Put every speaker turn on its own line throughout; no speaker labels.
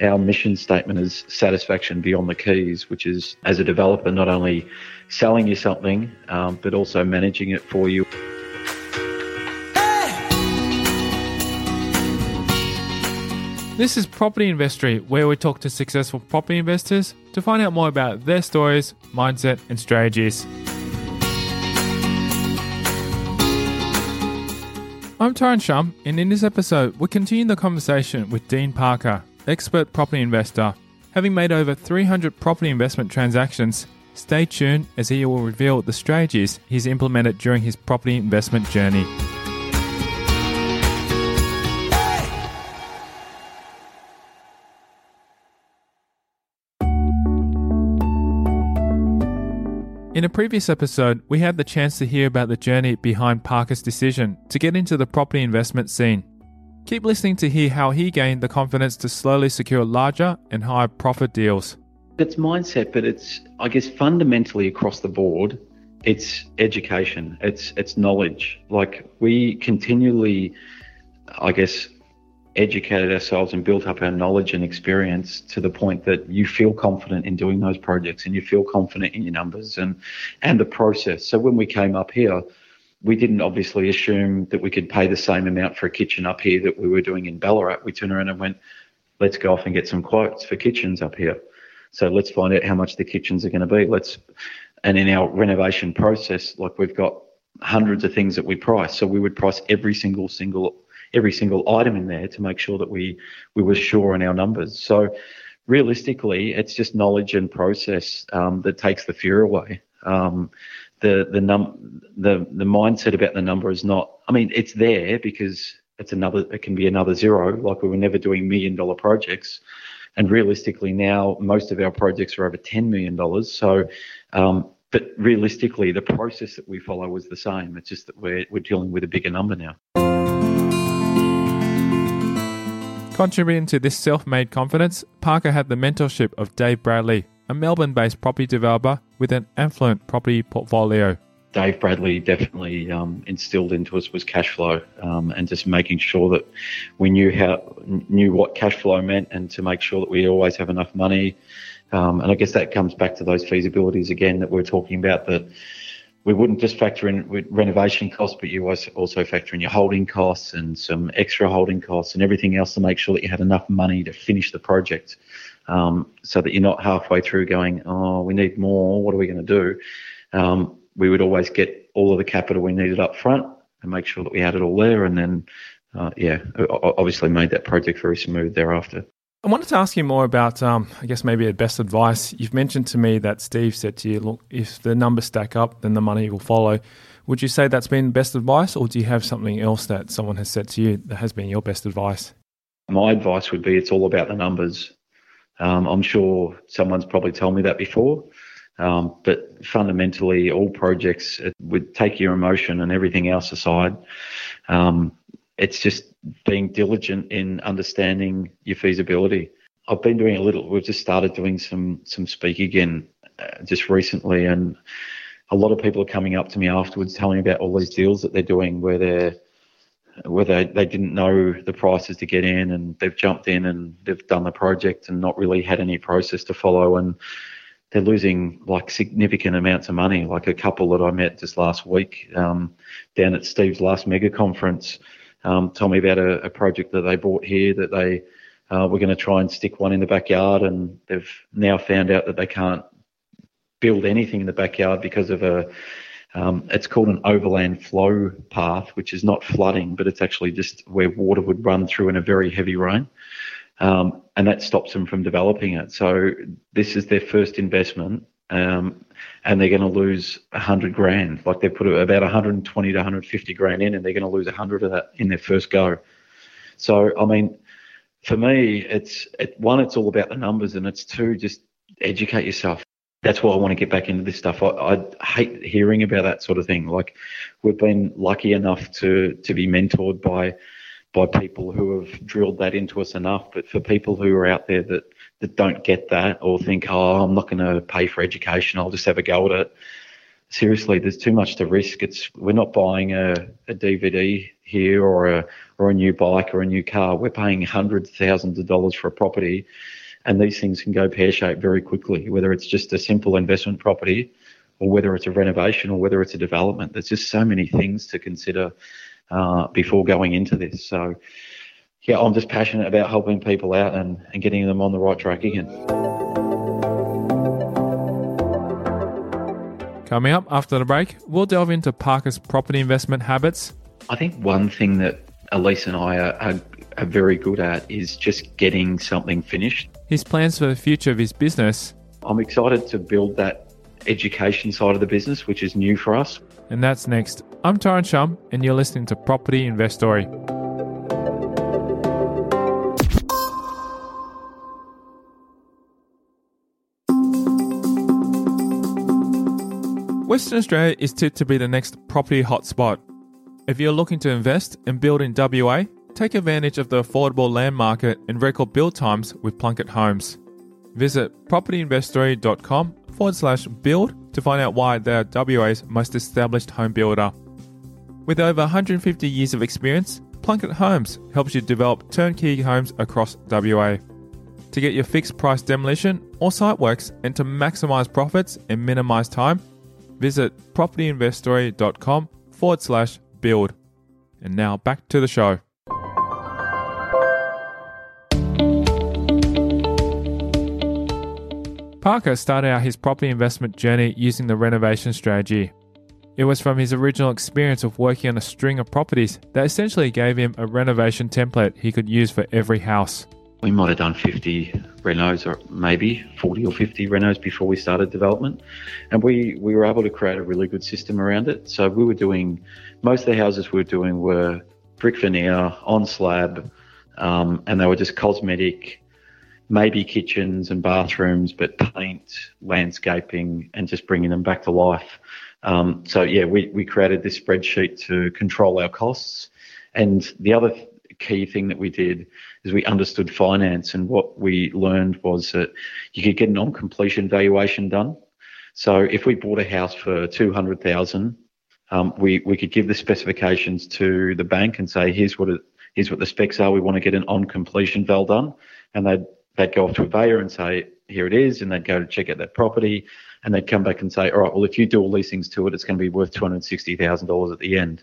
Our mission statement is satisfaction beyond the keys, which is as a developer, not only selling you something, um, but also managing it for you.
This is Property Investory, where we talk to successful property investors to find out more about their stories, mindset, and strategies. I'm Tyrone Shum, and in this episode, we continue the conversation with Dean Parker, expert property investor. Having made over 300 property investment transactions, stay tuned as he will reveal the strategies he's implemented during his property investment journey. In a previous episode, we had the chance to hear about the journey behind Parker's decision to get into the property investment scene. Keep listening to hear how he gained the confidence to slowly secure larger and higher profit deals.
It's mindset, but it's, I guess, fundamentally across the board, it's education, it's, it's knowledge. Like we continually, I guess, educated ourselves and built up our knowledge and experience to the point that you feel confident in doing those projects and you feel confident in your numbers and and the process. So when we came up here, we didn't obviously assume that we could pay the same amount for a kitchen up here that we were doing in Ballarat. We turned around and went, let's go off and get some quotes for kitchens up here. So let's find out how much the kitchens are going to be. Let's and in our renovation process, like we've got hundreds of things that we price. So we would price every single single every single item in there to make sure that we we were sure on our numbers. So realistically, it's just knowledge and process um, that takes the fear away. Um, the the num the the mindset about the number is not. I mean, it's there because it's another. It can be another zero. Like we were never doing million dollar projects, and realistically now most of our projects are over ten million dollars. So. Um, but realistically, the process that we follow was the same. It's just that we're, we're dealing with a bigger number now.
Contributing to this self made confidence, Parker had the mentorship of Dave Bradley, a Melbourne based property developer with an affluent property portfolio.
Dave Bradley definitely um, instilled into us was cash flow um, and just making sure that we knew how knew what cash flow meant and to make sure that we always have enough money. Um, and I guess that comes back to those feasibilities again that we're talking about that we wouldn't just factor in renovation costs, but you also factor in your holding costs and some extra holding costs and everything else to make sure that you had enough money to finish the project, um, so that you're not halfway through going, oh, we need more. What are we going to do? Um, we would always get all of the capital we needed up front and make sure that we had it all there, and then, uh, yeah, obviously made that project very smooth thereafter.
I wanted to ask you more about, um, I guess, maybe a best advice. You've mentioned to me that Steve said to you, look, if the numbers stack up, then the money will follow. Would you say that's been best advice, or do you have something else that someone has said to you that has been your best advice?
My advice would be it's all about the numbers. Um, I'm sure someone's probably told me that before, um, but fundamentally, all projects would take your emotion and everything else aside. Um, it's just being diligent in understanding your feasibility. I've been doing a little. We've just started doing some some speak again, uh, just recently, and a lot of people are coming up to me afterwards, telling me about all these deals that they're doing, where they're where they, they didn't know the prices to get in, and they've jumped in and they've done the project and not really had any process to follow, and they're losing like significant amounts of money. Like a couple that I met just last week um, down at Steve's last mega conference um, told me about a, a, project that they bought here that they uh, were going to try and stick one in the backyard, and they've now found out that they can't build anything in the backyard because of a um, it's called an overland flow path, which is not flooding, but it's actually just where water would run through in a very heavy rain. Um, and that stops them from developing it. So this is their first investment. Um, and they're going to lose hundred grand. Like they put about 120 to 150 grand in, and they're going to lose hundred of that in their first go. So I mean, for me, it's it, one, it's all about the numbers, and it's two, just educate yourself. That's why I want to get back into this stuff. I, I hate hearing about that sort of thing. Like we've been lucky enough to to be mentored by by people who have drilled that into us enough. But for people who are out there that that don't get that or think, oh, I'm not going to pay for education, I'll just have a go at it. Seriously, there's too much to risk. It's we're not buying a, a DVD here or a or a new bike or a new car. We're paying hundreds of thousands of dollars for a property, and these things can go pear shaped very quickly. Whether it's just a simple investment property, or whether it's a renovation, or whether it's a development. There's just so many things to consider uh, before going into this. So yeah, I'm just passionate about helping people out and, and getting them on the right track again.
Coming up after the break, we'll delve into Parker's property investment habits.
I think one thing that Elise and I are, are, are very good at is just getting something finished.
His plans for the future of his business.
I'm excited to build that education side of the business, which is new for us.
And that's next. I'm Tyrone Shum, and you're listening to Property Investory. Western Australia is tipped to be the next property hotspot. If you're looking to invest and build in WA, take advantage of the affordable land market and record build times with Plunkett Homes. Visit propertyinvestory.com forward slash build to find out why they are WA's most established home builder. With over 150 years of experience, Plunkett Homes helps you develop turnkey homes across WA. To get your fixed price demolition or site works and to maximize profits and minimize time, visit propertyinvestory.com forward slash build. And now back to the show. Parker started out his property investment journey using the renovation strategy. It was from his original experience of working on a string of properties that essentially gave him a renovation template he could use for every house.
We might have done 50 renos or maybe 40 or 50 renos before we started development. And we, we were able to create a really good system around it. So we were doing, most of the houses we were doing were brick veneer, on slab, um, and they were just cosmetic, maybe kitchens and bathrooms, but paint, landscaping, and just bringing them back to life. Um, so yeah, we, we created this spreadsheet to control our costs. And the other key thing that we did is we understood finance, and what we learned was that you could get an on completion valuation done. So if we bought a house for two hundred thousand, um, we we could give the specifications to the bank and say, here's what it, here's what the specs are. We want to get an on completion val done, and they'd they'd go off to a buyer and say, here it is, and they'd go to check out that property, and they'd come back and say, all right, well if you do all these things to it, it's going to be worth two hundred sixty thousand dollars at the end.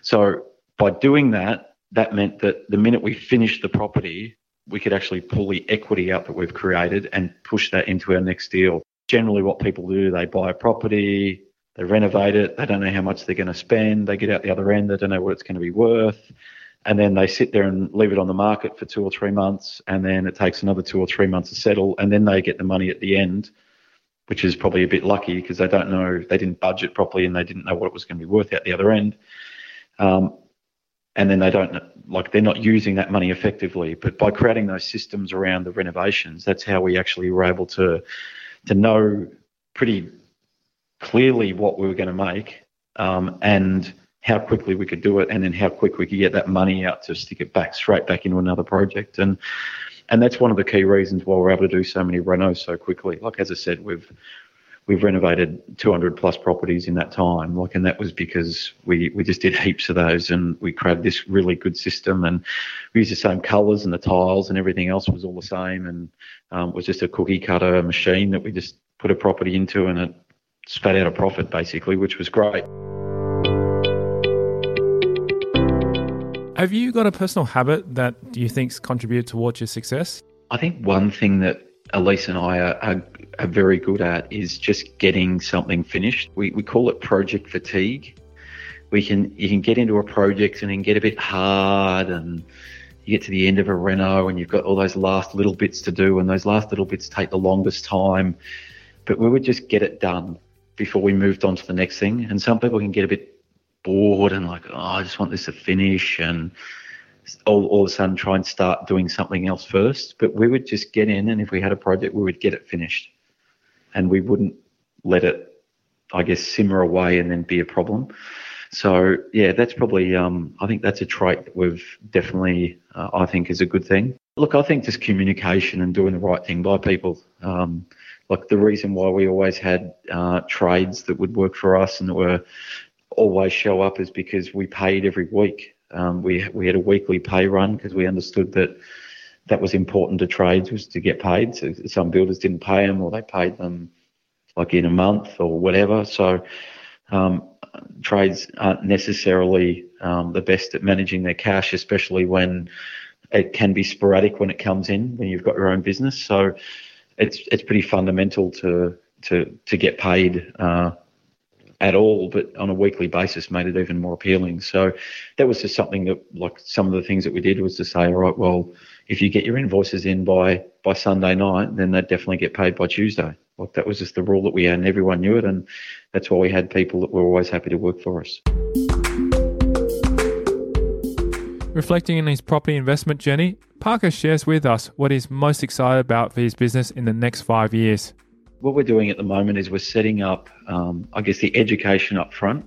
So by doing that, that meant that the minute we finished the property, we could actually pull the equity out that we've created and push that into our next deal. Generally, what people do, they buy a property, they renovate it, they don't know how much they're going to spend, they get out the other end, they don't know what it's going to be worth. And then they sit there and leave it on the market for two or three months, and then it takes another two or three months to settle, and then they get the money at the end, which is probably a bit lucky because they don't know, they didn't budget properly and they didn't know what it was going to be worth at the other end. Um, and then they don't like they're not using that money effectively. But by creating those systems around the renovations, that's how we actually were able to to know pretty clearly what we were going to make um, and how quickly we could do it, and then how quick we could get that money out to stick it back straight back into another project. And and that's one of the key reasons why we're able to do so many renos so quickly. Like as I said, we've we've renovated 200 plus properties in that time. Like, and that was because we, we just did heaps of those and we created this really good system and we used the same colours and the tiles and everything else was all the same and um, was just a cookie cutter machine that we just put a property into and it spat out a profit basically, which was great.
Have you got a personal habit that you think's contributed towards your success?
I think one thing that Elise and I are, are, are, very good at is just getting something finished. We, we call it project fatigue. We can you can get into a project and then get a bit hard and you get to the end of a reno and you've got all those last little bits to do and those last little bits take the longest time. but we would just get it done before we moved on to the next thing. And some people can get a bit bored and like, oh, I just want this to finish and all, all of a sudden try and start doing something else first. But we would just get in, and if we had a project, we would get it finished, and we wouldn't let it, I guess, simmer away and then be a problem. So yeah, that's probably um, I think that's a trait that we've definitely uh, I think is a good thing. Look, I think just communication and doing the right thing by people. Um, like the reason why we always had uh, trades that would work for us and that were always show up is because we paid every week. Um, we we had a weekly pay run because we understood that that was important to trades was to get paid. So some builders didn't pay them or they paid them like in a month or whatever. So um, trades aren't necessarily um, the best at managing their cash, especially when it can be sporadic when it comes in when you've got your own business. So it's it's pretty fundamental to to to get paid uh, at all, but on a weekly basis made it even more appealing. So that was just something that, like some of the things that we did, was to say, all right, well, if you get your invoices in by by Sunday night, then they definitely get paid by Tuesday. Like that was just the rule that we had, and everyone knew it, and that's why we had people that were always happy to work for us.
Reflecting on his property investment journey, Parker shares with us what he's most excited about for his business in the next five years.
What we're doing at the moment is we're setting up, um, I guess, the education up front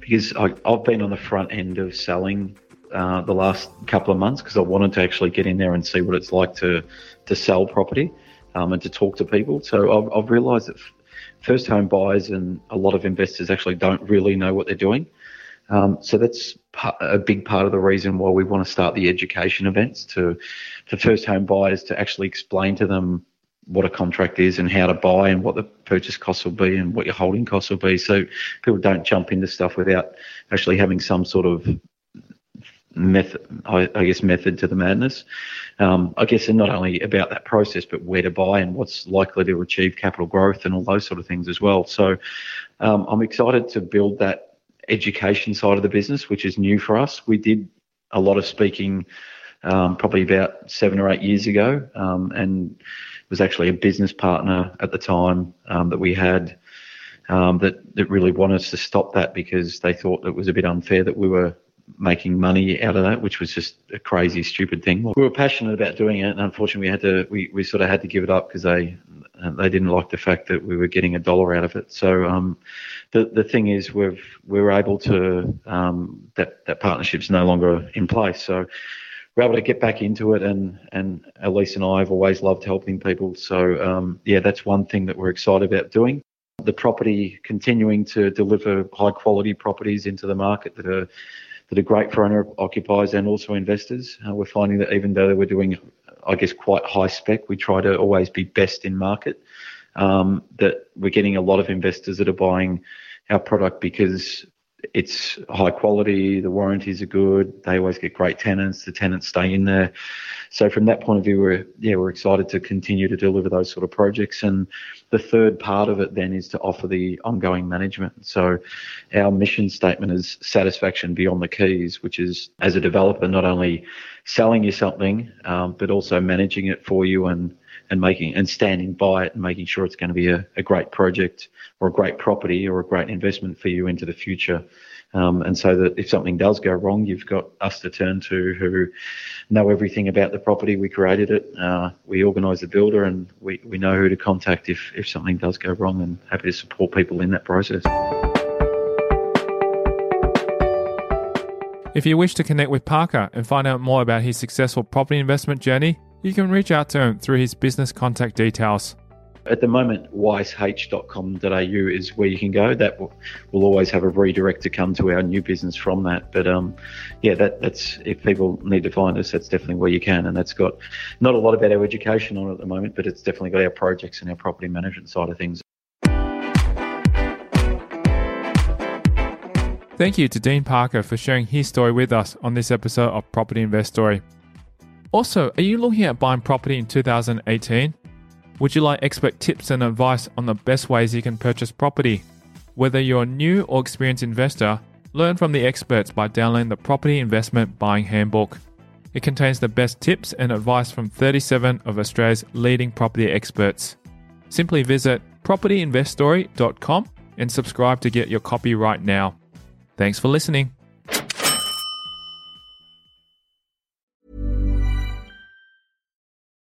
because I, have been on the front end of selling uh, the last couple of months because I wanted to actually get in there and see what it's like to to sell property um, and to talk to people. So I've, I've realised that first home buyers and a lot of investors actually don't really know what they're doing. Um, so that's a big part of the reason why we want to start the education events to for first home buyers to actually explain to them what a contract is and how to buy and what the purchase costs will be and what your holding costs will be. So people don't jump into stuff without actually having some sort of method, I, guess, method to the madness. Um, I guess, and not only about that process, but where to buy and what's likely to achieve capital growth and all those sort of things as well. So um, I'm excited to build that education side of the business, which is new for us. We did a lot of speaking um, probably about seven or eight years ago, um, and was actually a business partner at the time um, that we had um, that that really wanted us to stop that because they thought it was a bit unfair that we were making money out of that, which was just a crazy, stupid thing. We were passionate about doing it, and unfortunately, we had to we, we sort of had to give it up because they they didn't like the fact that we were getting a dollar out of it. So um, the the thing is, we've we were able to um, that that partnership's no longer in place. So we're able to get back into it, and and Elise and I have always loved helping people. So um, yeah, that's one thing that we're excited about doing. The property continuing to deliver high quality properties into the market that are that are great for owner occupiers and also investors. Uh, we're finding that even though we're doing, I guess, quite high spec, we try to always be best in market. Um, that we're getting a lot of investors that are buying our product because it's high quality, the warranties are good, they always get great tenants, the tenants stay in there. So from that point of view, we're yeah we're excited to continue to deliver those sort of projects. And the third part of it then is to offer the ongoing management. So our mission statement is satisfaction beyond the keys, which is as a developer not only selling you something um, but also managing it for you and and making and standing by it and making sure it's going to be a, a great project or a great property or a great investment for you into the future. Um, and so that if something does go wrong, you've got us to turn to who know everything about the property. We created it, uh, we organise the builder, and we, we know who to contact if, if something does go wrong and happy to support people in that process.
If you wish to connect with Parker and find out more about his successful property investment journey, you can reach out to him through his business contact details.
At the moment, wiseh.com.au is where you can go. That will, will always have a redirect to come to our new business from that. But um, yeah, that, that's if people need to find us, that's definitely where you can. And that's got not a lot about our education on it at the moment, but it's definitely got our projects and our property management side of things.
Thank you to Dean Parker for sharing his story with us on this episode of Property Investory. Also, are you looking at buying property in 2018? Would you like expert tips and advice on the best ways you can purchase property? Whether you're a new or experienced investor, learn from the experts by downloading the Property Investment Buying Handbook. It contains the best tips and advice from 37 of Australia's leading property experts. Simply visit propertyinvestory.com and subscribe to get your copy right now. Thanks for listening.